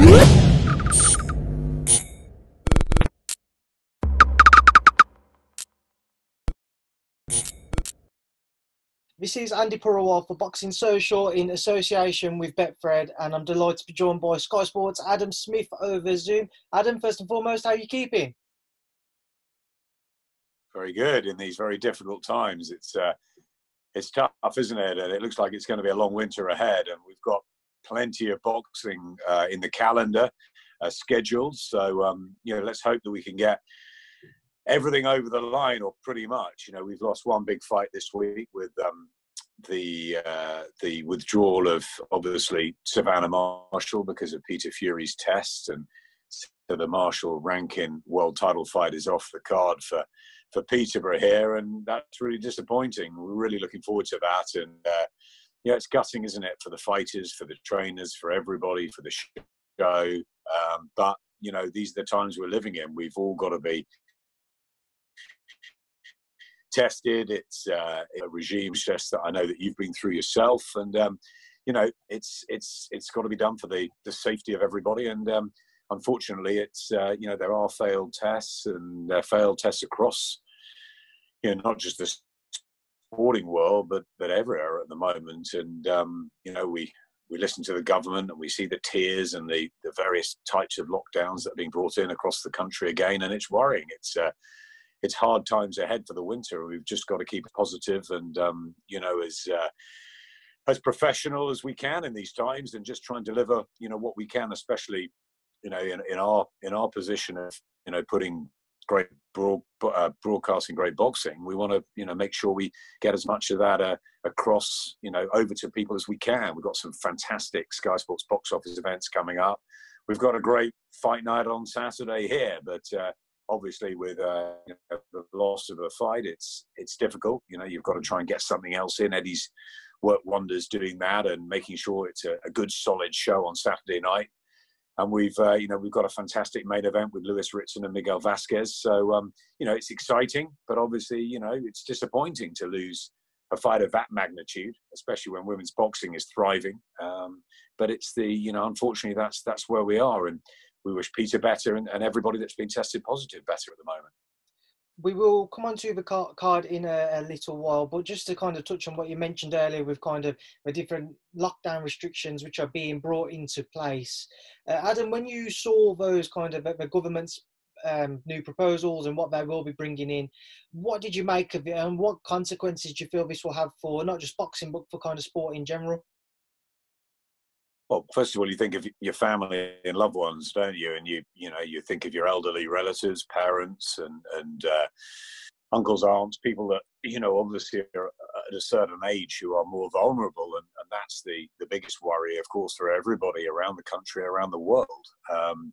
This is Andy Purawal for Boxing Social in association with Betfred, and I'm delighted to be joined by Sky Sports Adam Smith over Zoom. Adam, first and foremost, how are you keeping? Very good in these very difficult times. It's uh, it's tough, isn't it? And it looks like it's going to be a long winter ahead, and we've got plenty of boxing uh, in the calendar uh, scheduled. So um, you know, let's hope that we can get everything over the line, or pretty much. You know, we've lost one big fight this week with um, the uh, the withdrawal of obviously Savannah Marshall because of Peter Fury's test, and so the Marshall Rankin world title fight is off the card for for Peterborough here, and that's really disappointing. We're really looking forward to that, and uh, yeah, it's gutting, isn't it, for the fighters, for the trainers, for everybody, for the show. Um, but you know, these are the times we're living in. We've all got to be tested. It's uh, a regime stress that I know that you've been through yourself, and um, you know it's it's it's got to be done for the the safety of everybody. And um, unfortunately, it's uh, you know there are failed tests and there failed tests across you know not just the sporting world but but everywhere at the moment. And um, you know we we listen to the government and we see the tiers and the, the various types of lockdowns that are being brought in across the country again, and it's worrying. It's uh, it's hard times ahead for the winter. and We've just got to keep it positive and um, you know as uh, as professional as we can in these times, and just try and deliver you know what we can, especially you know in, in our in our position of you know putting great broad, uh, broadcasting great boxing we want to you know make sure we get as much of that uh, across you know over to people as we can we've got some fantastic sky sports box office events coming up we've got a great fight night on saturday here but uh, obviously with uh, you know, the loss of a fight, it's it's difficult. You know, you've got to try and get something else in. Eddie's worked wonders doing that and making sure it's a, a good, solid show on Saturday night. And we've uh, you know we've got a fantastic main event with Lewis Ritson and Miguel Vasquez. So um, you know it's exciting, but obviously you know it's disappointing to lose a fight of that magnitude, especially when women's boxing is thriving. Um, but it's the you know unfortunately that's that's where we are and we wish Peter better and, and everybody that's been tested positive better at the moment. We will come on to the card in a, a, little while, but just to kind of touch on what you mentioned earlier with kind of the different lockdown restrictions which are being brought into place. Uh, Adam, when you saw those kind of the government's um, new proposals and what they will be bringing in, what did you make of it and what consequences do you feel this will have for not just boxing but for kind of sport in general? Well, first of all, you think of your family and loved ones, don't you? And you, you know, you think of your elderly relatives, parents, and and uh, uncles, aunts, people that you know obviously are at a certain age who are more vulnerable, and, and that's the the biggest worry, of course, for everybody around the country, around the world. Um,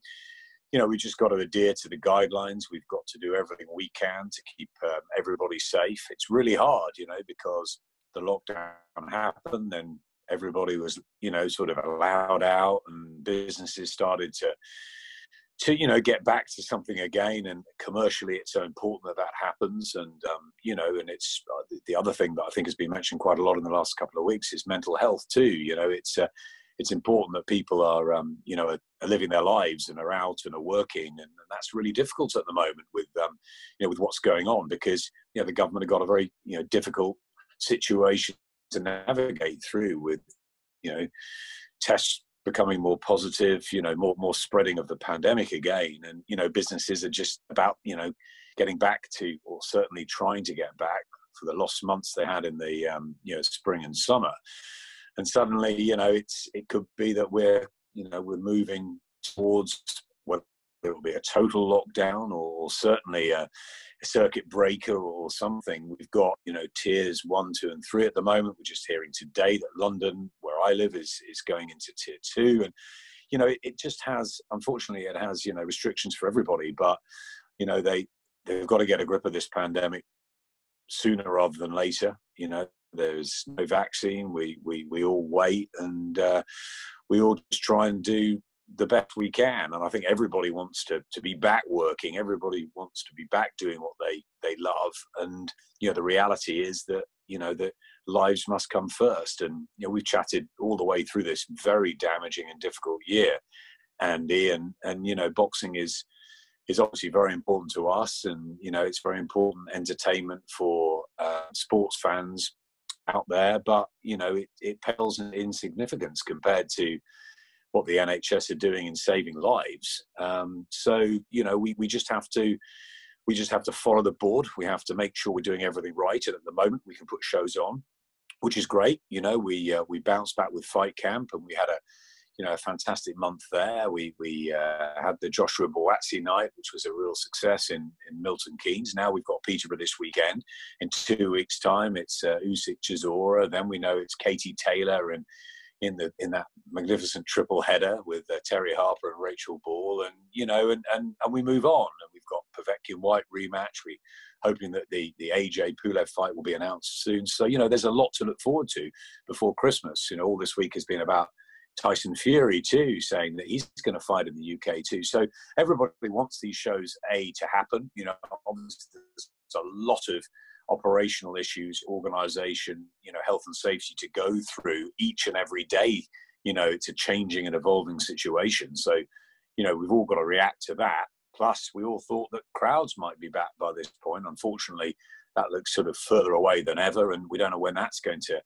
you know, we just got to adhere to the guidelines. We've got to do everything we can to keep um, everybody safe. It's really hard, you know, because the lockdown happened, and everybody was you know sort of allowed out and businesses started to to you know get back to something again. And commercially it's so important that that happens. And um, you know and it's uh, the other thing that i think has been mentioned quite a lot in the last couple of weeks is mental health too. You know it's uh, it's important that people are um, you know are, living their lives and are out and are working. And, and that's really difficult at the moment with um, you know with what's going on because you know the government have got a very you know difficult situation to navigate through with you know tests becoming more positive you know more more spreading of the pandemic again. And you know businesses are just about you know getting back to or certainly trying to get back for the lost months they had in the um, you know spring and summer. And suddenly you know it's it could be that we're you know we're moving towards what it will be a total lockdown or certainly a circuit breaker or something. We've got, you know, tiers one, two, and three at the moment. We're just hearing today that London, where I live, is is going into tier two, and you know, it, it just has. Unfortunately, it has you know restrictions for everybody. But you know, they they've got to get a grip of this pandemic sooner rather than later. You know, there's no vaccine. We we we all wait, and uh, we all just try and do the best we can. And I think everybody wants to to be back working. Everybody wants to be back doing what they they love. And you know, the reality is that you know that lives must come first. And you know, we've chatted all the way through this very damaging and difficult year. Andy, and and you know, boxing is is obviously very important to us, and you know, it's very important entertainment for uh, sports fans out there. But you know, it, it pales in insignificance compared to what the NHS are doing in saving lives. Um, so you know, we we just have to we just have to follow the board. We have to make sure we're doing everything right. And at the moment, we can put shows on, which is great. You know, we uh, we bounced back with Fight Camp, and we had a you know a fantastic month there. We we uh, had the Joshua Buatsi night, which was a real success in in Milton Keynes. Now we've got Peterborough this weekend. In two weeks' time, it's uh, Usyk Chisora. Then we know it's Katie Taylor and in the in that magnificent triple header with uh, Terri Harper and Rachel Ball, and you know, and, and and we move on, and we've got Povetkin Whyte rematch. We hoping that the the AJ Pulev fight will be announced soon. So you know, there's a lot to look forward to before Christmas. You know, all this week has been about Tyson Fury too, saying that he's going to fight in the UK too. So everybody wants these shows a to happen. You know, obviously there's a lot of operational issues, organization, you know, health and safety to go through each and every day. You know, it's a changing and evolving situation. So, you know, we've all got to react to that. Plus, we all thought that crowds might be back by this point. Unfortunately, that looks sort of further away than ever, and we don't know when that's going to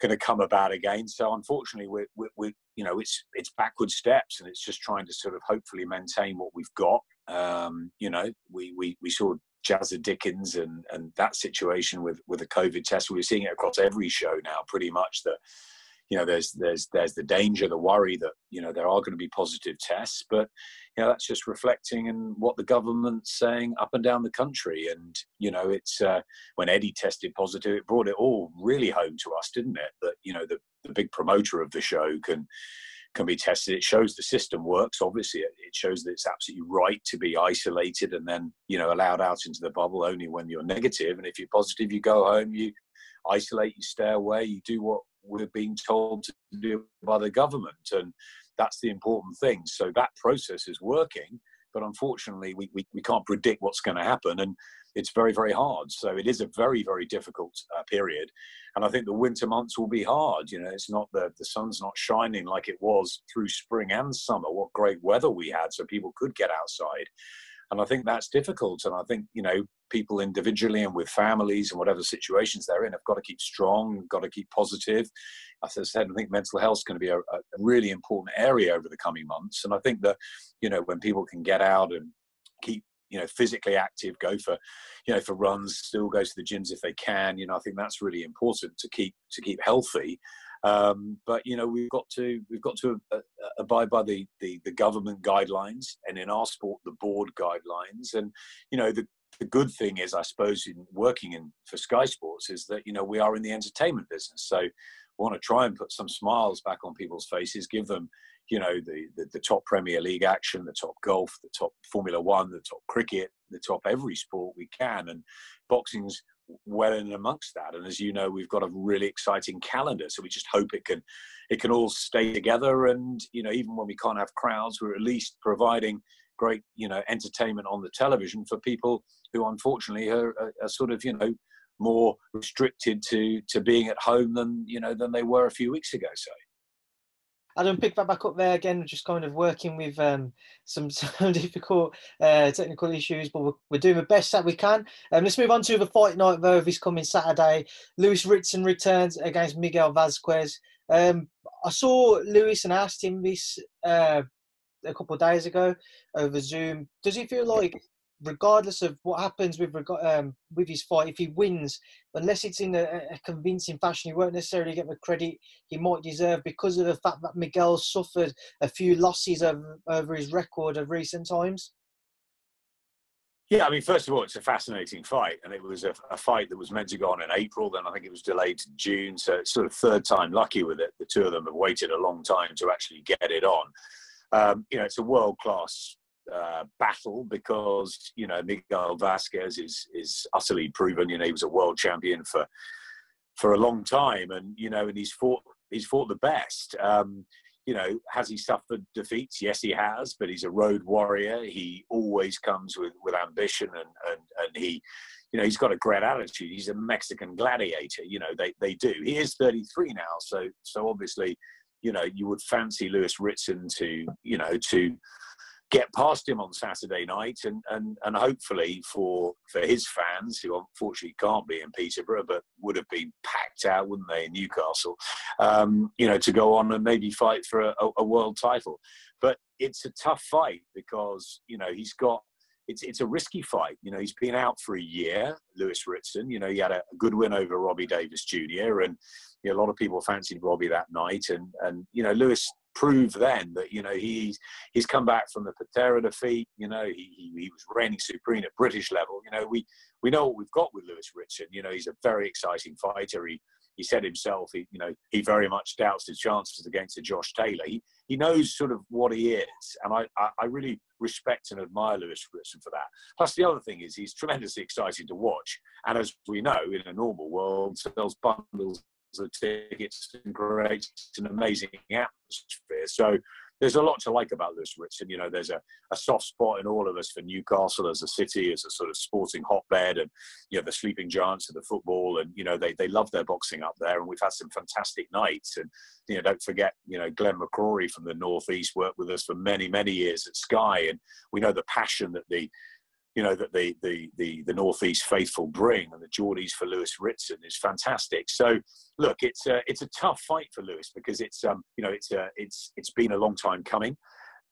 going to come about again. So, unfortunately, we we we you know it's it's backward steps, and it's just trying to sort of hopefully maintain what we've got. Um, you know, we we we saw Jazza Dickens and and that situation with with the COVID test. We're seeing it across every show now, pretty much that you know there's there's there's the danger, the worry that you know there are going to be positive tests, but you know that's just reflecting in what the government's saying up and down the country. And you know it's uh, when Eddie tested positive, it brought it all really home to us, didn't it? That you know the the big promoter of the show can can be tested. It shows the system works. Obviously, it shows that it's absolutely right to be isolated and then you know allowed out into the bubble only when you're negative. And if you're positive, you go home, you isolate, you stay away, you do what we're being told to do by the government, and that's the important thing. So that process is working, but unfortunately, we we, we can't predict what's going to happen, and it's very very hard. So it is a very very difficult uh, period and I think the winter months will be hard. You know, it's not the the sun's not shining like it was through spring and summer. What great weather we had, so people could get outside, and I think that's difficult. And I think you know people individually and with families and whatever situations they're in have got to keep strong, got to keep positive. As I said, I think mental health is going to be a, a really important area over the coming months. And I think that you know when people can get out and keep you know physically active go for you know for runs still go to the gyms if they can you know i think that's really important to keep to keep healthy um, but you know we've got to we've got to uh, uh, abide by the, the the government guidelines and in our sport the board guidelines. And you know the the good thing is i suppose in working in for sky sports is that you know we are in the entertainment business. So we want to try and put some smiles back on people's faces give them you know the, the, the top Premier League action, the top golf, the top Formula One, the top cricket, the top every sport we can, and boxing's well in amongst that. And as you know, we've got a really exciting calendar, so we just hope it can it can all stay together. And you know, even when we can't have crowds, we're at least providing great you know entertainment on the television for people who unfortunately are, are, are sort of you know more restricted to to being at home than you know than they were a few weeks ago say Adam, pick that back up there again, We're just kind of working with um, some, some difficult uh, technical issues, but we're, we're, doing the best that we can. Um, let's move on to the fight night, though, this coming Saturday. Lewis Ritson returns against Miguel Vasquez. Um, I saw Lewis and asked him this uh, a couple of days ago over Zoom. Does he feel like regardless of what happens with um, with his fight, if he wins, unless it's in a, a, convincing fashion, he won't necessarily get the credit he might deserve because of the fact that Miguel suffered a few losses over, over his record of recent times. Yeah, I mean, first of all, it's a fascinating fight, and it was a, a, fight that was meant to go on in April. Then I think it was delayed to June, so it's sort of third time lucky with it. The two of them have waited a long time to actually get it on. Um, you know, it's a world class uh, battle because you know Miguel Vasquez is is utterly proven. You know he was a world champion for for a long time, and you know and he's fought he's fought the best. Um, you know, has he suffered defeats? Yes, he has, but he's a road warrior. He always comes with, with ambition and, and, and he, you know, he's got a great attitude. He's a Mexican gladiator. You know, they, they do. He is 33 now. So, so obviously you know, you would fancy Lewis Ritson to, you know, to get past him on Saturday night, and and and hopefully for for his fans who unfortunately can't be in Peterborough, but would have been packed out, wouldn't they, in Newcastle? Um, you know, to go on and maybe fight for a, a world title. But it's a tough fight because you know he's got it's it's a risky fight. You know, he's been out for a year, Lewis Ritson. You know, he had a good win over Robbie Davies Jr. and you know, a lot of people fancied Robbie that night. And and you know, Lewis proved then that you know he's he's come back from the Patera defeat. You know, he, he, he was reigning supreme at British level. You know, we we know what we've got with Lewis Ritson. You know, he's a very exciting fighter. He he said himself, he, you know, he very much doubts his chances against a Josh Taylor. He, he knows sort of what he is, and I, I, I really respect and admire Lewis Ritson for that. Plus, the other thing is he's tremendously exciting to watch, and as we know, in a normal world, sells bundles of tickets and creates an amazing atmosphere. So there's a lot to like about Lewis Ritson. You know, there's a, a soft spot in all of us for Newcastle as a city, as a sort of sporting hotbed, and you know the sleeping giants of the football, and you know they they love their boxing up there, and we've had some fantastic nights. And you know, don't forget, you know, Glenn McCrory from the northeast worked with us for many many years at Sky, and we know the passion that the you know that the the the, the northeast faithful bring and the Geordies for Lewis Ritson is fantastic. So look, it's a it's a tough fight for Lewis because it's um you know it's a, it's it's been a long time coming.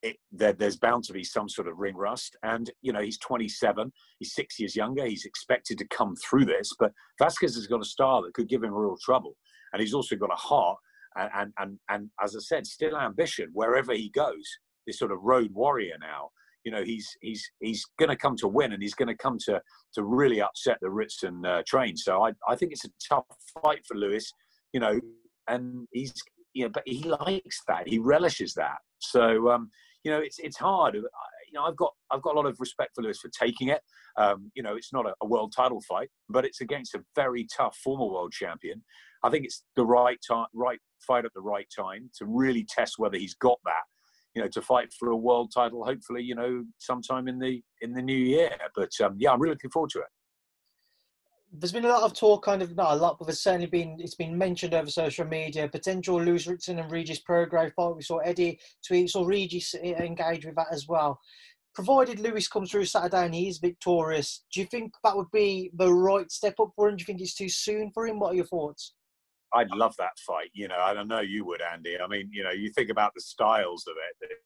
It, there, there's bound to be some sort of ring rust, and you know he's 27, he's six years younger. He's expected to come through this, but Vasquez has got a star that could give him real trouble, and he's also got a heart and and and, and as I said, still ambition wherever he goes. This sort of road warrior now you know he's he's he's going to come to win and he's going to come to to really upset the Ritson uh, train. So I I think it's a tough fight for Lewis, you know, and he's you know, but he likes that, he relishes that. So um, you know, it's it's hard. You know, I've got I've got a lot of respect for Lewis for taking it. Um, you know, it's not a, a world title fight, but it's against a very tough former world champion. I think it's the right time, right fight at the right time to really test whether he's got that you know, to fight for a world title. Hopefully, you know, sometime in the in the new year. But um, yeah, I'm really looking forward to it. There's been a lot of talk, kind of not a lot, but there's certainly been it's been mentioned over social media. Potential Lewis Ritson and Regis Prograis fight. We saw Eddie tweet, saw Regis engage with that as well. Provided Lewis comes through Saturday and he is victorious, do you think that would be the right step up for him? Do you think it's too soon for him? What are your thoughts? I'd love that fight. You know, I know you would, Andy. I mean, you know, you think about the styles of it; they're,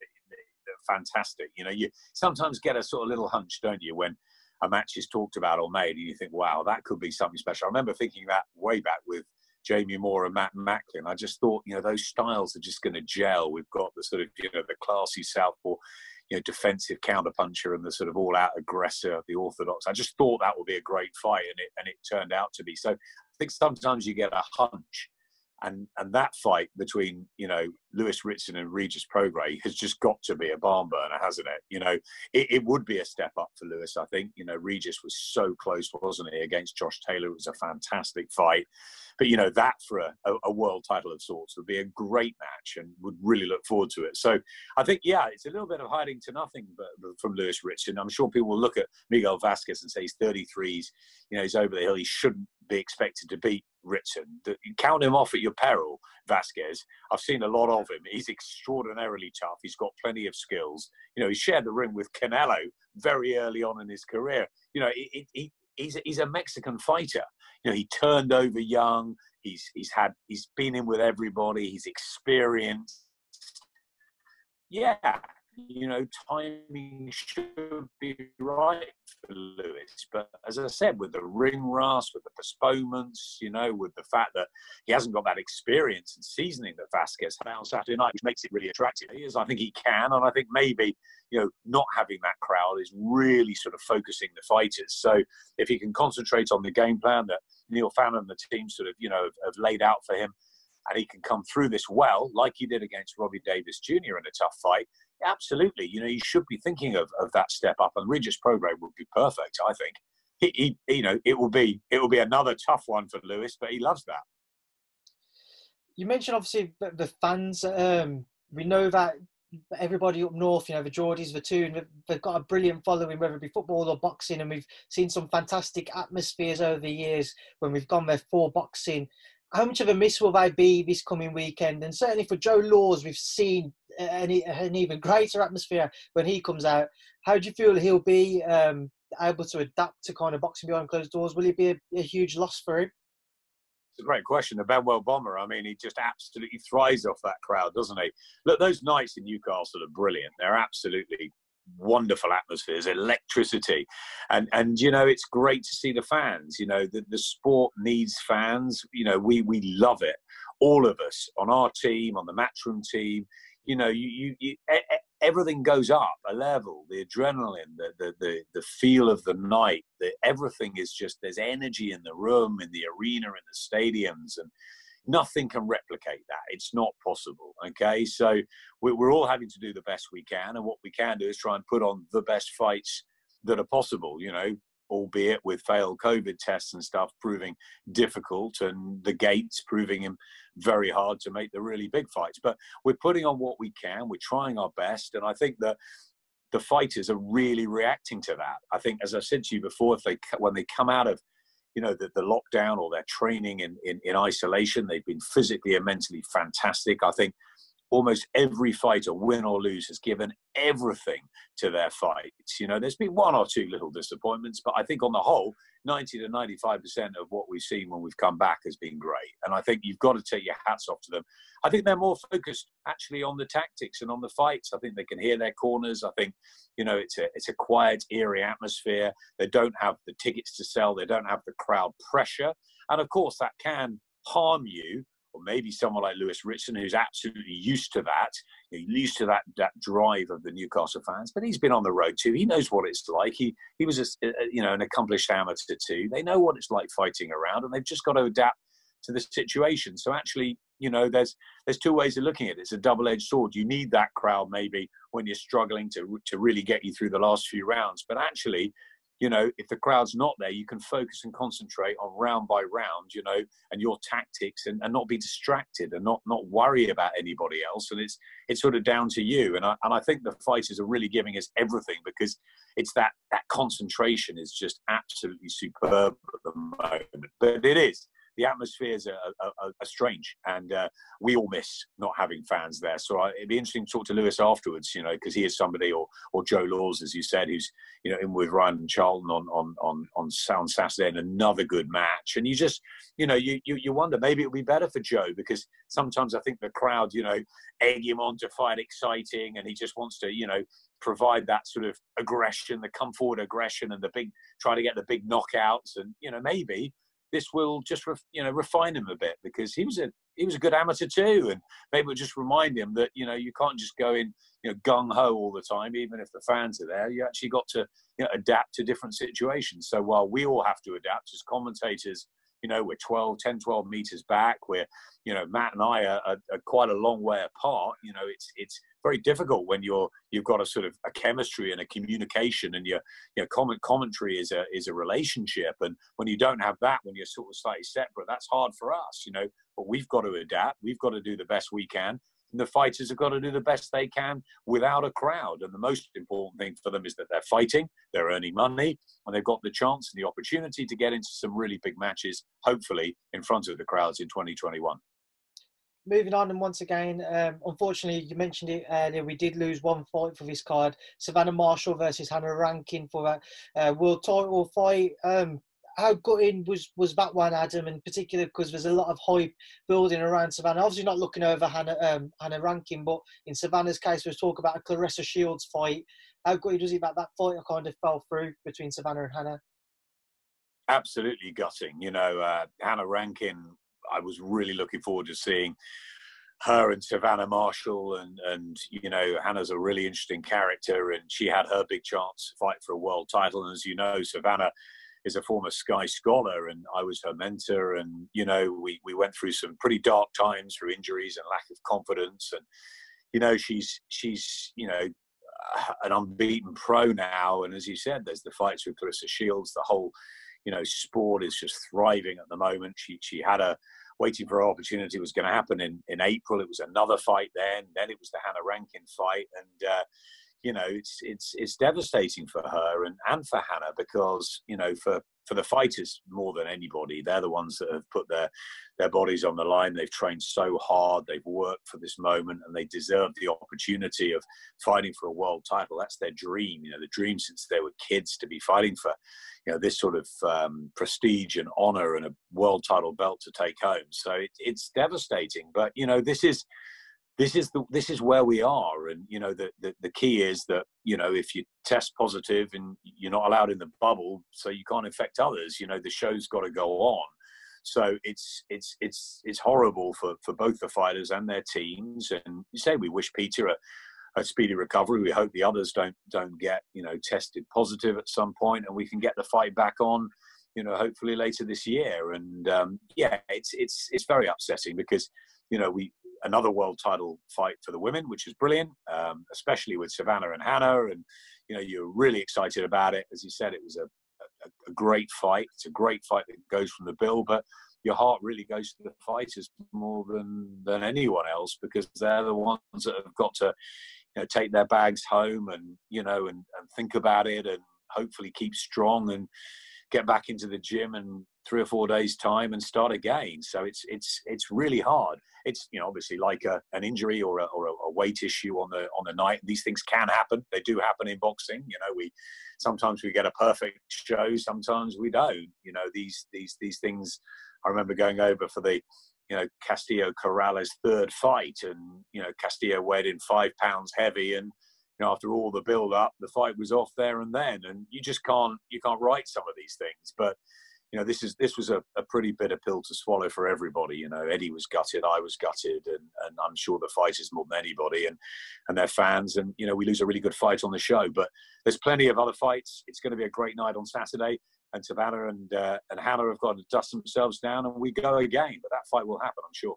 fantastic. You know, you sometimes get a sort of little hunch, don't you, when a match is talked about or made, and you think, "Wow, that could be something special." I remember thinking that way back with Jamie Moore and Matt Macklin. I just thought, you know, those styles are just going to gel. We've got the sort of, you know, the classy southpaw, you know, defensive counterpuncher and the sort of all-out aggressor, the orthodox. I just thought that would be a great fight, and it and it turned out to be. So think sometimes you get a hunch, and and that fight between you know Lewis Ritson and Regis Prograis has just got to be a barn burner, hasn't it? You know, it, it, would be a step up for Lewis. I think you know Regis was so close, wasn't he, against Josh Taylor? It was a fantastic fight, but you know that for a, a, world title of sorts would be a great match, and would really look forward to it. So I think yeah, it's a little bit of hiding to nothing but, but from Lewis Ritson. I'm sure people will look at Miguel Vasquez and say he's 33s, you know he's over the hill, he shouldn't be expected to beat Ritson. Count him off at your peril, Vasquez. I've seen a lot of him. He's extraordinarily tough. He's got plenty of skills. You know, he shared the ring with Canelo very early on in his career. You know, he, he, he's a, he's a Mexican fighter. You know, he turned over young. He's he's had he's been in with everybody. He's experienced. Yeah, you know, timing should be right for Lewis. But as I said, with the ring rust, with the postponements, you know, with the fact that he hasn't got that experience and seasoning that Vasquez had on Saturday night, which makes it really attractive. He is, I think he can, and I think maybe, you know, not having that crowd is really sort of focusing the fighters. So if he can concentrate on the game plan that Neil Fannan and the team sort of, you know, have, have laid out for him, and he can come through this well, like he did against Robbie Davies Jr. in a tough fight, absolutely. You know, you should be thinking of, of that step up, and Regis Prograis would be perfect. I think. He, he, you know, it will be it will be another tough one for Lewis, but he loves that. You mentioned obviously the fans. Um, we know that everybody up north, you know, the Geordies, the Toon, they've got a brilliant following, whether it be football or boxing, and we've seen some fantastic atmospheres over the years when we've gone there for boxing how much of a miss will they be this coming weekend? And certainly for Joe Laws, we've seen an, an even greater atmosphere when he comes out. How do you feel he'll be um, able to adapt to kind of boxing behind closed doors? Will it be a, a huge loss for him? It's a great question. The Benwell bomber, I mean, he just absolutely thrives off that crowd, doesn't he? Look, those nights in Newcastle are brilliant. They're absolutely wonderful atmospheres, electricity, and and you know it's great to see the fans. You know the the sport needs fans. You know we we love it, all of us on our team, on the matchroom team. You know you you, you everything goes up a level. The adrenaline, the the the, the feel of the night, the everything is just there's energy in the room, in the arena, in the stadiums, and nothing can replicate that. It's not possible. Okay, so we're all having to do the best we can, and what we can do is try and put on the best fights that are possible. You know, albeit with failed COVID tests and stuff proving difficult, and the gates proving him very hard to make the really big fights. But we're putting on what we can. We're trying our best, and I think that the fighters are really reacting to that. I think, as I said to you before, if they when they come out of you know, the, the lockdown or their training in, in, in isolation. They've been physically and mentally fantastic. I think almost every fighter, win or lose, has given everything to their fights. You know, there's been one or two little disappointments, but I think on the whole, 90 to 95% of what we've seen when we've come back has been great. And I think you've got to take your hats off to them. I think they're more focused actually on the tactics and on the fights. I think they can hear their corners. I think, you know, it's a, it's a quiet, eerie atmosphere. They don't have the tickets to sell. They don't have the crowd pressure. And of course, that can harm you or maybe someone like Lewis Ritson, who's absolutely used to that, used to that that drive of the Newcastle fans. But he's been on the road too. He knows what it's like. He he was a, you know an accomplished amateur too. They know what it's like fighting around, and they've just got to adapt to the situation. So actually, you know, there's there's two ways of looking at it. It's a double-edged sword. You need that crowd maybe when you're struggling to to really get you through the last few rounds. But actually, you know, if the crowd's not there, you can focus and concentrate on round by round, you know, and your tactics and, and not be distracted and not not worry about anybody else. And it's it's sort of down to you. And I and I think the fighters are really giving us everything because it's that that concentration is just absolutely superb at the moment. But it is the atmospheres are, are, are strange, and uh, we all miss not having fans there. So I, it'd be interesting to talk to Lewis afterwards, you know, because he is somebody, or or Joe Laws, as you said, who's you know in with Ryan and Charlton on on on on Sound Saturday, and another good match. And you just, you know, you you, you wonder maybe it would be better for Joe because sometimes I think the crowd, you know, egg him on to fight exciting, and he just wants to, you know, provide that sort of aggression, the come forward aggression, and the big trying to get the big knockouts, and you know maybe this will just ref, you know refine him a bit because he was a he was a good amateur too, and maybe we'll just remind him that you know you can't just go in you know gung ho all the time, even if the fans are there. You actually got to you know, adapt to different situations. So while we all have to adapt as commentators, you know we're 12 10 12 meters back. We're you know matt and i are, are, are, quite a long way apart. You know it's it's very difficult when you're you've got a sort of a chemistry and a communication and your your comment commentary is a is a relationship. And when you don't have that when you're sort of slightly separate that's hard for us you know. But we've got to adapt. We've got to do the best we can the fighters have got to do the best they can without a crowd. And the most important thing for them is that they're fighting, they're earning money, and they've got the chance and the opportunity to get into some really big matches, hopefully in front of the crowds in 2021 moving on, and once again, um, unfortunately, you mentioned it earlier. We did lose one fight for this card: Savannah Marshall versus Hannah Rankin for a uh, world title fight. Um, how gutting was was that one, Adam, in particular because there's a lot of hype building around Savannah. Obviously, not looking over Hannah um, Hannah Rankin, but in Savannah's case, we talk about a Claressa Shields fight. How gutted was he about that fight? I kind of fell through between Savannah and Hannah. Absolutely gutting. You know, uh, Hannah Rankin. I was really looking forward to seeing her and Savannah Marshall, and and you know Hannah's a really interesting character, and she had her big chance to fight for a world title. And as you know, Savannah is a former Sky scholar, and I was her mentor. And you know, we we went through some pretty dark times through injuries and lack of confidence. And you know, she's she's you know an unbeaten pro now. And as you said, there's the fights with Claressa Shields. The whole you know sport is just thriving at the moment. She she had a waiting for her opportunity was going to happen in in April. It was another fight then. Then it was the Hannah Rankin fight, and uh, you know, it's it's it's devastating for her and and for Hannah because you know for for the fighters more than anybody. They're the ones that have put their their bodies on the line. They've trained so hard. They've worked for this moment, and they deserve the opportunity of fighting for a world title. That's their dream. You know, the dream since they were kids to be fighting for, you know, this sort of um, prestige and honor and a world title belt to take home. So it, it's devastating. But you know, this is this is the this is where we are and you know the, the, the key is that you know if you test positive and you're not allowed in the bubble so you can't infect others you know the show's got to go on. So it's it's it's it's horrible for for both the fighters and their teams and you say we wish peter a, a speedy recovery. We hope the others don't don't get you know tested positive at some point and we can get the fight back on you know hopefully later this year. And um, yeah it's it's it's very upsetting because you know we another world title fight for the women, which is brilliant, um, especially with Savannah and Hannah. And, you know, you're really excited about it. As you said, it was a, a, a great fight. It's a great fight that goes from the bill, but your heart really goes to the fighters more than, than anyone else because they're the ones that have got to, you know, take their bags home and, you know, and, and think about it and hopefully keep strong and get back into the gym and three or four days time and start again. So it's it's it's really hard. It's you know obviously like a, an injury or a, or a weight issue on the on the night. These things can happen. They do happen in boxing. You know we sometimes we get a perfect show. Sometimes we don't. You know these these these things i remember going over for the you know castillo corrales third fight and you know castillo weighed in five pounds heavy. And you know, after all the build up, the fight was off there and then, and you just can't you can't write some of these things. But you know, this is this was a, a pretty bitter pill to swallow for everybody. You know, Eddie was gutted, I was gutted, and, and I'm sure the fighters more than anybody, and and their fans. And you know, we lose a really good fight on the show, but there's plenty of other fights. It's going to be a great night on Saturday, and Savannah and uh, and Hannah have got to dust themselves down, and we go again. But that fight will happen, I'm sure.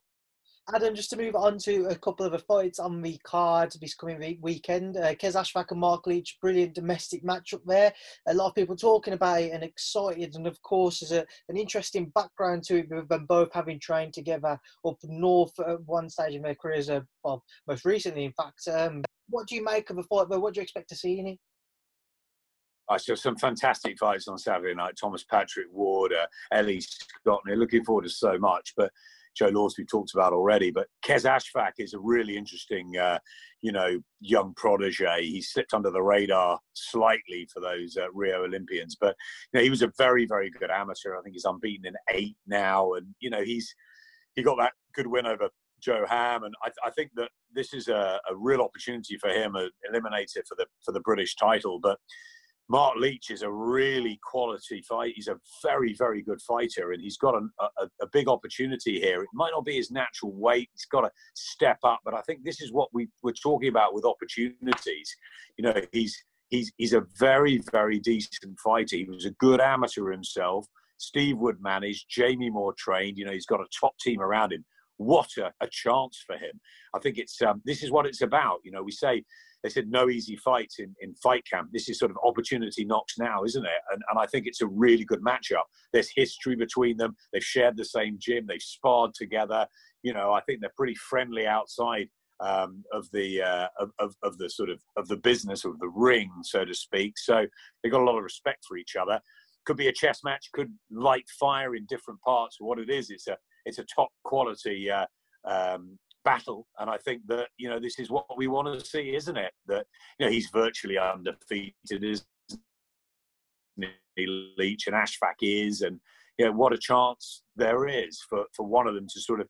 Adam, just to move on to a couple of the fights on the card this coming weekend. Uh, Qais Ashfaq and Mark Leach, brilliant domestic match up there. A lot of people talking about it and excited. And of course, there's a, an interesting background to it with them both having trained together up north at one stage in their careers, uh, well, most recently, in fact. Um, what do you make of the fight, but what do you expect to see in it? I saw some fantastic fights on Saturday night. Thomas Patrick Ward, uh, Ellie Scott. Looking forward to so much. But Joe Laws we talked about already. But Qais Ashfaq is a really interesting, uh, you know, young protege. He slipped under the radar slightly for those uh, Rio Olympians, but you know, he was a very, very good amateur. I think he's unbeaten in eight now, and you know, he's he got that good win over Joe Ham, and I, I think that this is a, a real opportunity for him, an eliminator for the for the British title, but Mark Leach is a really quality fight. He's a very, very good fighter, and he's got a, a, a, big opportunity here. It might not be his natural weight; he's got to step up. But I think this is what we were talking about with opportunities. You know, he's he's he's a very, very decent fighter. He was a good amateur himself. Steve Wood managed, Jamie Moore trained. You know, he's got a top team around him. What a, a chance for him! I think it's um, this is what it's about. You know, we say they said no easy fights in, in fight camp. This is sort of opportunity knocks now, isn't it? And, and I think it's a really good matchup. There's history between them. They've shared the same gym. They've sparred together. You know, I think they're pretty friendly outside um, of the uh, of, of, of, the sort of of the business of the ring, so to speak. So they've got a lot of respect for each other. Could be a chess match. Could light fire in different parts. What it is, it's a it's a top quality uh, um, battle. And I think that, you know, this is what we want to see, isn't it? That, you know, he's virtually undefeated, is Leach and Ashfaq is. And, you know, what a chance there is for, for one of them to sort of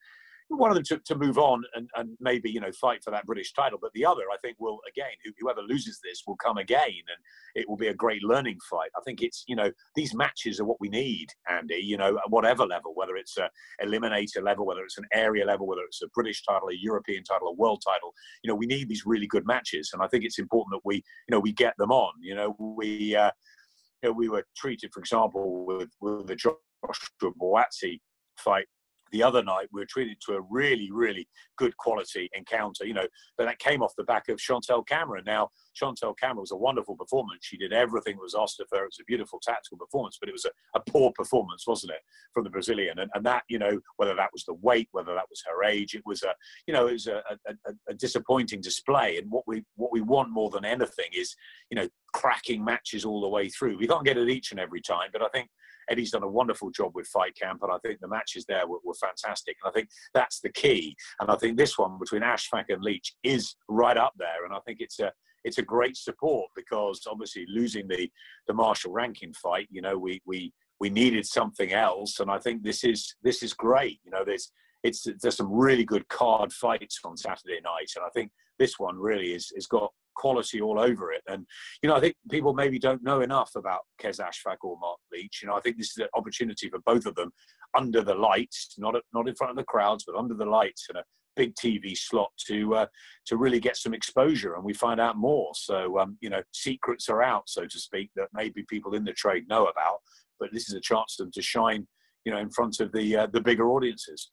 one of them to, to move on and, and maybe you know fight for that British title, but the other I think will again whoever loses this will come again and it will be a great learning fight. I think it's you know these matches are what we need, Andy. You know at whatever level, whether it's a eliminator level, whether it's an area level, whether it's a British title, a European title, a world title. You know we need these really good matches, and I think it's important that we you know we get them on. You know we uh, you know, we were treated, for example, with with the Joshua Buatsi fight the other night we were treated to a really, really good quality encounter, you know, but that came off the back of Chantelle Cameron. Now, Chantelle Cameron was a wonderful performance. She did everything that was asked of her. It was a beautiful tactical performance, but it was a, a poor performance, wasn't it, from the Brazilian? And, and that, you know, whether that was the weight, whether that was her age, it was a, you know, it was a, a, a disappointing display. And what we what we want more than anything is, you know, cracking matches all the way through. We can't get it each and every time, but I think Eddie's done a wonderful job with Fight Camp, and I think the matches there were, were fantastic. And I think that's the key. And I think this one between Ashfaq and Leach is right up there. And I think it's a it's a great support because obviously losing the the Marshall Rankin fight, you know, we we we needed something else, and I think this is this is great. You know, there's it's there's some really good card fights on Saturday night, and I think this one really is has got quality all over it. And you know, I think people maybe don't know enough about Qais Ashfaq or Mark Leach. You know, I think this is an opportunity for both of them under the lights, not not in front of the crowds, but under the lights and a big TV slot to uh, to really get some exposure, and we find out more. So um, you know, secrets are out, so to speak, that maybe people in the trade know about. But this is a chance for them to shine, you know, in front of the uh, the bigger audiences.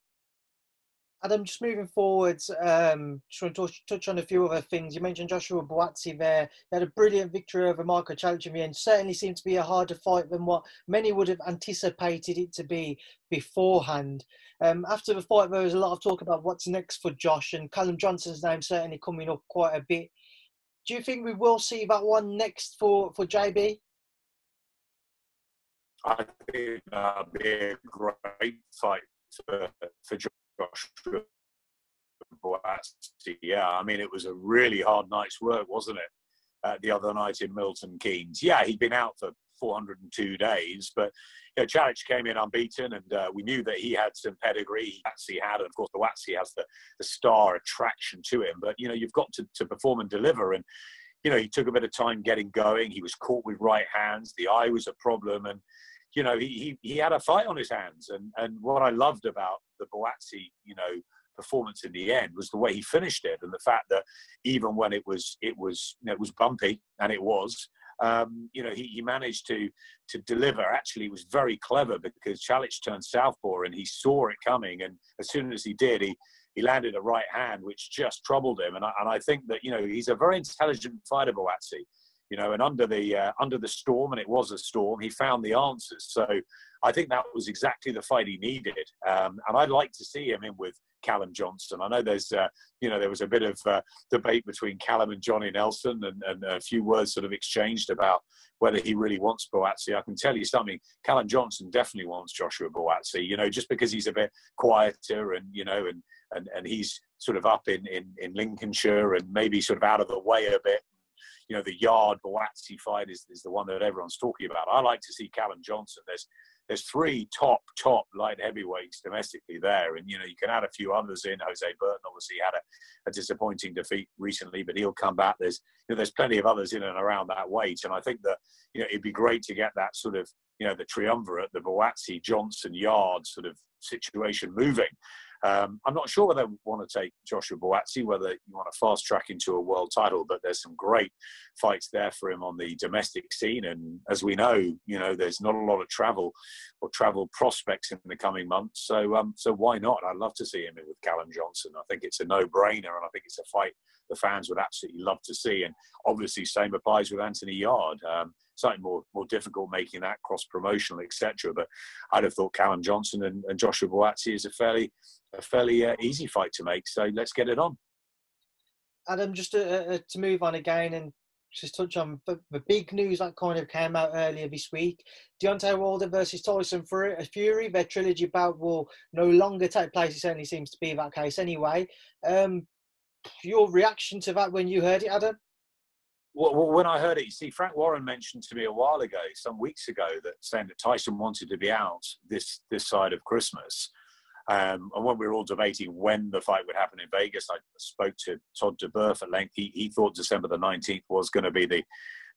Adam, just moving forwards, um, just want to touch, touch, on a few other things. You mentioned Joshua Buatsi there. He had a brilliant victory over Marco Calic in the end. Certainly seemed to be a harder fight than what many would have anticipated it to be beforehand. Um, after the fight, there was a lot of talk about what's next for Josh, and Callum Johnson's name certainly coming up quite a bit. Do you think we will see that one next for, for JB? I think that'd be a great fight for, for Josh yeah, I mean, it was a really hard night's work, wasn't it? Uh, the other night in Milton Keynes. Yeah, he'd been out for 402 days, but you know, Calic came in unbeaten, and uh, we knew that he had some pedigree. Buatsi had, and of course, the Buatsi has the, the star attraction to him. But you know, you've got to, to perform and deliver, and you know, he took a bit of time getting going. He was caught with right hands. The eye was a problem, and you know, he, he, he had a fight on his hands. And, and what I loved about the Buatsi, you know, performance in the end was the way he finished it and the fact that even when it was, it was, you know, it was bumpy and it was, um, you know, he, he managed to to deliver. Actually, it was very clever because Calic turned southpaw and he saw it coming. And as soon as he did, he he landed a right hand, which just troubled him. And I, and I think that you know he's a very intelligent fighter, Buatsi you know, and under the uh, under the storm, and it was a storm, he found the answers. So I think that was exactly the fight he needed, um, and I'd like to see him in with Callum Johnson. I know there's, uh, you know, there was a bit of uh, debate between Callum and Johnny Nelson, and, and, a few words sort of exchanged about whether he really wants Buatsi. I can tell you something: Callum Johnson definitely wants Joshua Buatsi. You know, just because he's a bit quieter, and you know, and and and he's sort of up in in, in Lincolnshire, and maybe sort of out of the way a bit you know, the Yarde Buatsi fight is, is the one that everyone's talking about. I like to see Callum Johnson. There's there's three top top light heavyweights domestically there, and you know you can add a few others in. Hosea Burton obviously had a, a disappointing defeat recently, but he'll come back. There's you know, there's plenty of others in and around that weight, and I think that you know it'd be great to get that sort of you know the triumvirate, the Buatsi Johnson Yarde sort of situation moving. Um, I'm not sure whether I want to take Joshua Buatsi, whether you want to fast track into a world title, but there's some great fights there for him on the domestic scene. And as we know, you know, there's not a lot of travel or travel prospects in the coming months. So, um, so why not? I'd love to see him with Callum Johnson. I think it's a no-brainer, and I think it's a fight the fans would absolutely love to see. And obviously, same applies with Anthony Yarde. Um, slightly more more difficult making that cross promotional, etc. But I'd have thought Callum Johnson and, and Joshua Buatsi is a fairly a fairly uh, easy fight to make. So let's get it on. Adam, just to, uh, to move on again and just touch on the, the, big news that kind of came out earlier this week. Deontay Wilder versus Tyson Fury, their trilogy bout will no longer take place. It certainly seems to be that case anyway. Um, your reaction to that when you heard it, Adam? When I heard it, you see, Frank Warren mentioned to me a while ago, some weeks ago, that saying that Tyson wanted to be out this this side of Christmas. Um, and when we were all debating when the fight would happen in Vegas, I spoke to Todd duBoef at length. He, he thought December the 19th was going to be the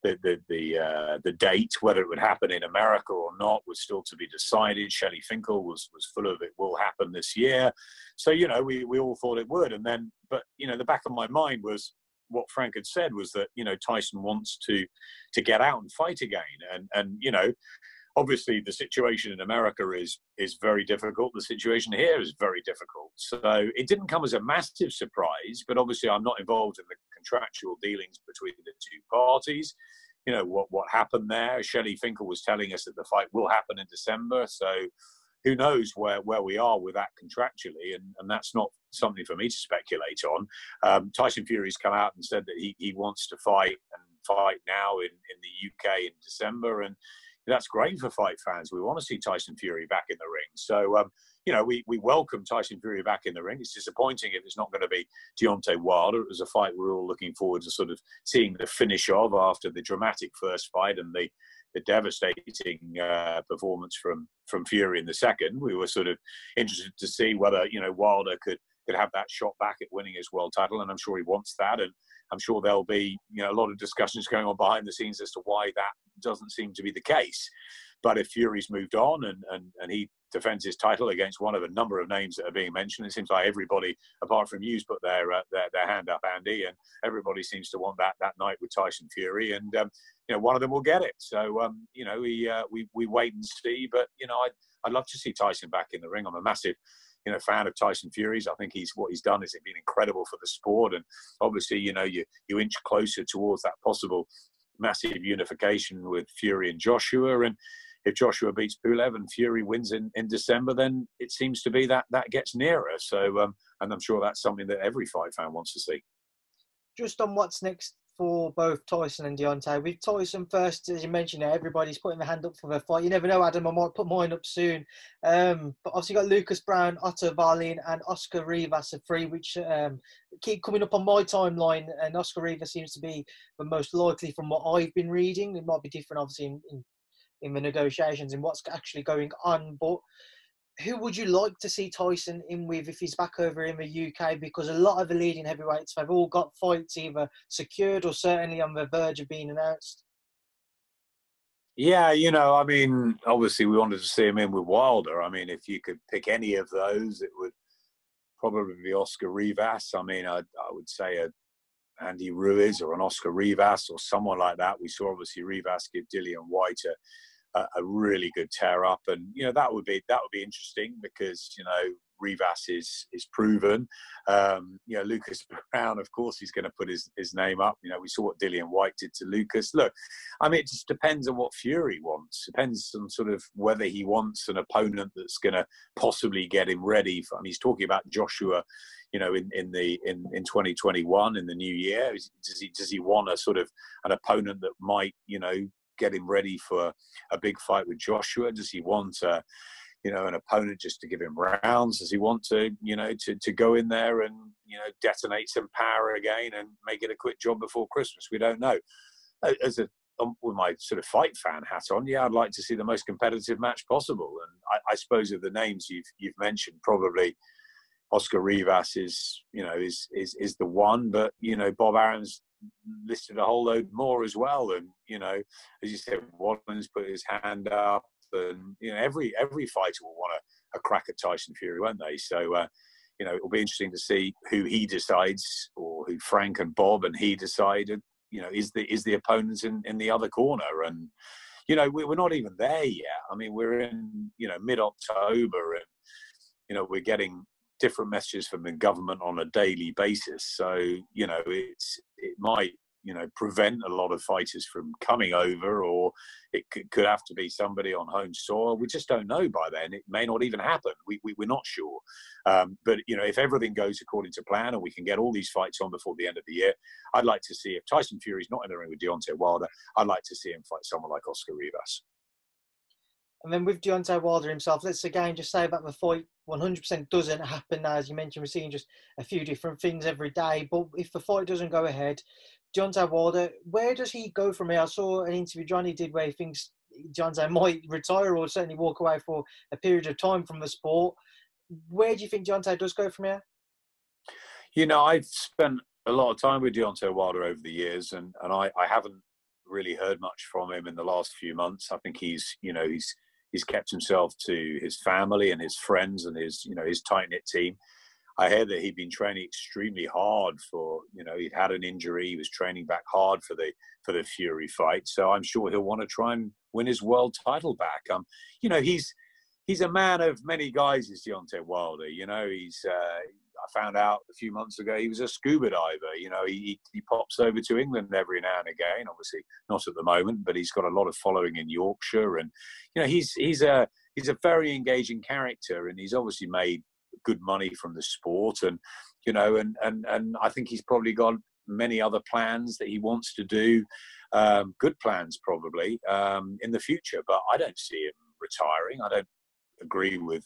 the the the, uh, the, date. Whether it would happen in America or not was still to be decided. Shelly Finkel was was full of it will happen this year. So you know we we all thought it would, and then but you know the back of my mind was what Frank had said was that you know Tyson wants to to get out and fight again, and and you know obviously the situation in America is is very difficult. The situation here is very difficult. So it didn't come as a massive surprise, but obviously I'm not involved in the contractual dealings between the two parties. You know what what happened there. Shelly Finkel was telling us that the fight will happen in December. So who knows where, where we are with that contractually, and, and that's not something for me to speculate on. Um, Tyson Fury's come out and said that he, he wants to fight and fight now in, in the UK in December, and that's great for fight fans. We want to see Tyson Fury back in the ring. So, um, you know, we, we welcome Tyson Fury back in the ring. It's disappointing if it's not going to be Deontay Wilder. It was a fight we are all looking forward to sort of seeing the finish of after the dramatic first fight and the the devastating uh, performance from from Fury in the second. We were sort of interested to see whether you know Wilder could could have that shot back at winning his world title, and I'm sure he wants that. And I'm sure there'll be you know a lot of discussions going on behind the scenes as to why that doesn't seem to be the case. But if Fury's moved on and, and, and he defends his title against one of a number of names that are being mentioned, it seems like everybody, apart from you's put their, uh, their, their hand up, Andy, and everybody seems to want that that night with Tyson Fury, and um, you know one of them will get it. So um, you know we uh, we we wait and see. But you know I'd I'd love to see Tyson back in the ring. I'm a massive you know fan of Tyson Fury's. I think he's what he's done has been incredible for the sport, and obviously you know you you inch closer towards that possible massive unification with Fury and Joshua, and if Joshua beats Pulev and Fury wins in, in December, then it seems to be that that gets nearer. So, um, and I'm sure that's something that every fight fan wants to see. Just on what's next for both Tyson and Deontay. With Tyson first, as you mentioned, everybody's putting their hand up for the fight. You never know, Adam. I might put mine up soon. Um, but obviously, got Lucas Browne, Otto Wallin, and Oscar Rivas are free, which um, keep coming up on my timeline. And Oscar Rivas seems to be the most likely from what I've been reading. It might be different, obviously, in, in, in the negotiations and what's actually going on. But who would you like to see Tyson in with if he's back over in the UK? Because a lot of the leading heavyweights have all got fights either secured or certainly on the verge of being announced. Yeah, you know, I mean, obviously we wanted to see him in with Wilder. I mean, if you could pick any of those, it would probably be Oscar Rivas. I mean, I, I would say a Andy Ruiz or an Oscar Rivas or someone like that. We saw obviously Rivas give Dillian Whyte a a, really good tear up, and you know that would be that would be interesting because you know Rivas is is proven. Um, you know Lucas Browne, of course, he's going to put his, his name up. You know we saw what Dillian Whyte did to Lucas. Look, I mean it just depends on what Fury wants. Depends on sort of whether he wants an opponent that's going to possibly get him ready. For, I mean he's talking about Joshua you know, in, in the in, in 2021 in the new year? Does he does he want a sort of an opponent that might you know get him ready for a big fight with Joshua? Does he want a, you know, an opponent just to give him rounds? Does he want to, you know, to, to go in there and, you know, detonate some power again and make it a quick job before Christmas? We don't know. As a um, with my sort of fight fan hat on, yeah, I'd like to see the most competitive match possible. And I, I suppose of the names you've you've mentioned, probably Oscar Rivas is, you know, is is is the one. But you know, Bob Arum's listed a whole load more as well. And you know, as you said, Wallin's put his hand up, and you know, every every fighter will want a, a crack at Tyson Fury, won't they? So. Uh, you know, it will be interesting to see who he decides, or who Frank and Bob and he decided. You know, is the is the opponents in, in the other corner, and you know, we're not even there yet. I mean, we're in you know mid October, and you know, we're getting different messages from the government on a daily basis. So you know, it's it might you know prevent a lot of fighters from coming over, or it could, could have to be somebody on home soil. We just don't know by then. It may not even happen. We, we are not sure. Um, but you know, if everything goes according to plan, and we can get all these fights on before the end of the year, I'd like to see if Tyson Fury's not in the ring with Deontay Wilder, I'd like to see him fight someone like Oscar Rivas. And then with Deontay Wilder himself, let's again just say that the fight 100% doesn't happen. now. As you mentioned, we're seeing just a few different things every day. But if the fight doesn't go ahead, Deontay Wilder, where does he go from here? I saw an interview Johnny did where he thinks Deontay might retire or certainly walk away for a period of time from the sport. Where do you think Deontay does go from here? You know, I've spent a lot of time with Deontay Wilder over the years, and, and I, I haven't really heard much from him in the last few months. I think he's, you know, he's he's kept himself to his family and his friends and his you know his tight knit team. I heard that he'd been training extremely hard for you know he'd had an injury. He was training back hard for the for the Fury fight. So I'm sure he'll want to try and win his world title back. Um, you know he's he's a man of many guises, Deontay Wilder. You know he's uh, I found out a few months ago he was a scuba diver. You know, he, he pops over to England every now and again. Obviously, not at the moment, but he's got a lot of following in Yorkshire, and you know, he's he's a he's a very engaging character, and he's obviously made good money from the sport, and you know, and and and I think he's probably got many other plans that he wants to do, um, good plans probably um, in the future. But I don't see him retiring. I don't agree with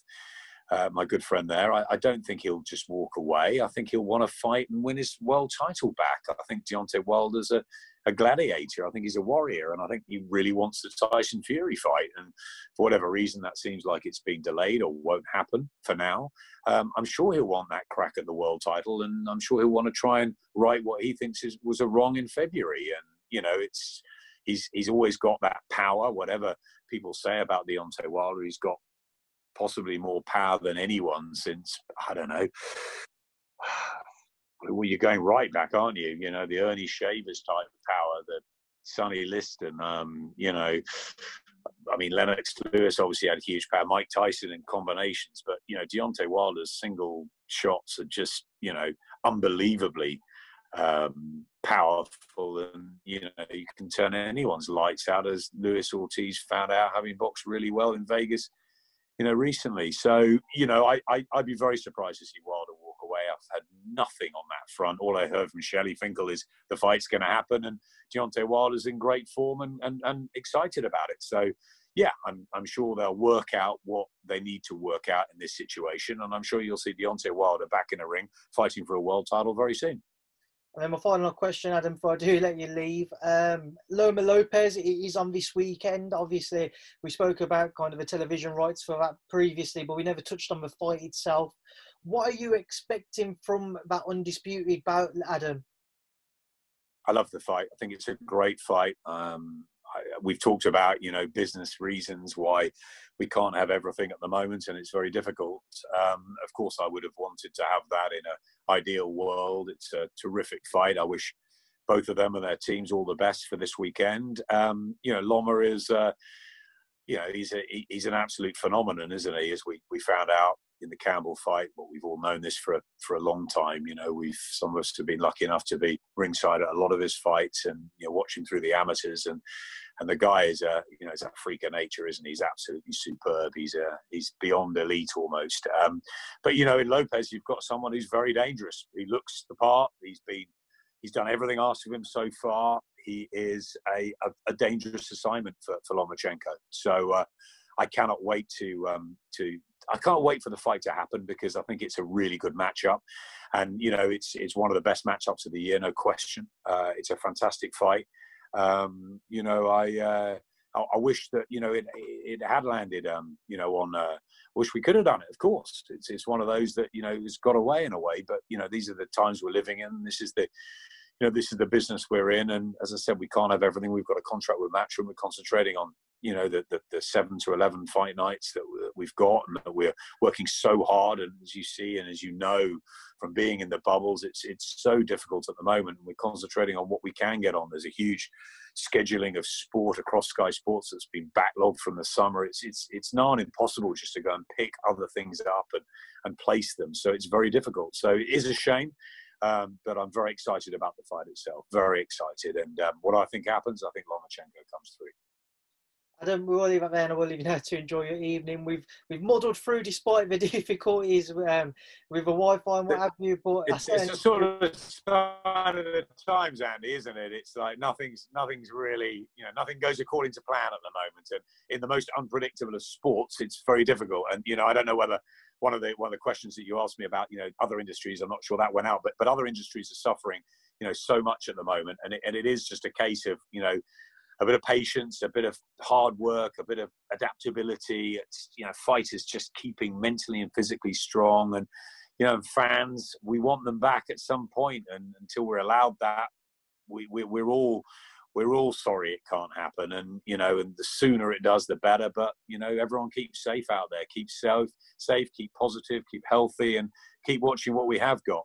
uh, my good friend there. I, I, don't think he'll just walk away. I think he'll want to fight and win his world title back. I think Deontay Wilder's a, a gladiator. I think he's a warrior, and I think he really wants the Tyson Fury fight. And for whatever reason, that seems like it's been delayed or won't happen for now. Um, I'm sure he'll want that crack at the world title, and I'm sure he'll want to try and right what he thinks is, was a wrong in February. And you know, it's he's he's always got that power. Whatever people say about Deontay Wilder, he's got possibly more power than anyone since I don't know. Well, you're going right back, aren't you? You know, the Ernie Shavers type of power, the Sonny Liston, um, you know, I mean, Lennox Lewis obviously had huge power. Mike Tyson in combinations, but you know, Deontay Wilder's single shots are just you know unbelievably um, powerful, and you know you can turn anyone's lights out, as Luis Ortiz found out, having boxed really well in Vegas you know, recently. So, you know, I, I, would be very surprised to see Wilder walk away. I've had nothing on that front. All I heard from Shelly Finkel is the fight's going to happen and Deontay Wilder's in great form and, and, and excited about it. So, yeah, I'm, I'm sure they'll work out what they need to work out in this situation. And I'm sure you'll see Deontay Wilder back in a ring fighting for a world title very soon. And then my final question, Adam, before I do let you leave. Um, Loma Lopez is on this weekend. Obviously, we spoke about kind of the television rights for that previously, but we never touched on the fight itself. What are you expecting from that undisputed bout, Adam? I love the fight. I think it's a great fight. Um, we've talked about you know business reasons why we can't have everything at the moment and it's very difficult. Um, of course i would have wanted to have that in an ideal world. It's a terrific fight. I wish both of them and their teams all the best for this weekend. Um, you know loma is uh, you know he's a, he's an absolute phenomenon isn't he as we, we found out in the Campbell fight. But we've all known this for a, for a long time. You know, we've some of us have been lucky enough to be ringside at a lot of his fights and you know watch him through the amateurs. And and the guy is a you know he's a freak of nature, isn't he? He's absolutely superb. He's a he's beyond elite almost. Um, but you know, in Lopez, you've got someone who's very dangerous. He looks the part. He's been he's done everything asked of him so far. He is a, a, a dangerous assignment for, for Lomachenko. So uh, I cannot wait to um, to I can't wait for the fight to happen because I think it's a really good matchup, and you know it's it's one of the best matchups of the year, no question. Uh, it's a fantastic fight. Um, you know, I, uh, I, I wish that you know it it had landed. Um, you know, on uh, wish we could have done it. Of course, it's it's one of those that you know has got away in a way. But you know, these are the times we're living in. This is the you know, this is the business we're in. And as I said, we can't have everything. We've got a contract with Matchroom. We're concentrating on, you know, the, the, the seven to 11 fight nights that, we've got and that we're working so hard. And as you see, and as you know from being in the bubbles, it's, it's so difficult at the moment. And we're concentrating on what we can get on. There's a huge scheduling of sport across Sky Sports that's been backlogged from the summer. It's, it's, it's not impossible just to go and pick other things up and, and place them. So it's very difficult. So it is a shame. Um, but I'm very excited about the fight itself. Very excited. And um, what I think happens, I think Lomachenko comes through. Adam, we'll leave it there and we'll leave you now to enjoy your evening. We've we've muddled through despite the difficulties um, with the Wi-Fi and what have you. But it's, it's a sort of a sign of the times, Andy, isn't it? It's like nothing's nothing's really you know nothing goes according to plan at the moment, and in the most unpredictable of sports, it's very difficult. And you know, I don't know whether one of the one of the questions that you asked me about, you know, other industries. I'm not sure that went out, but but other industries are suffering, you know, so much at the moment, and it, and it is just a case of you know a bit of patience, a bit of hard work, a bit of adaptability. It's you know, fighters just keeping mentally and physically strong, and you know, fans. We want them back at some point, and until we're allowed that, we, we we're all we're all sorry it can't happen and you know and the sooner it does the better but you know everyone keeps safe out there keep safe safe keep positive keep healthy and keep watching what we have got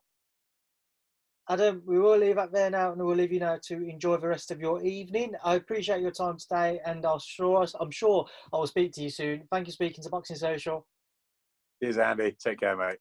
Adam, we will leave it there now, and we'll leave you now to enjoy the rest of your evening. I appreciate your time today, and I'll sure I'm sure I will speak to you soon. Thank you for speaking to Boxing Social. Cheers, Andy. Take care, mate.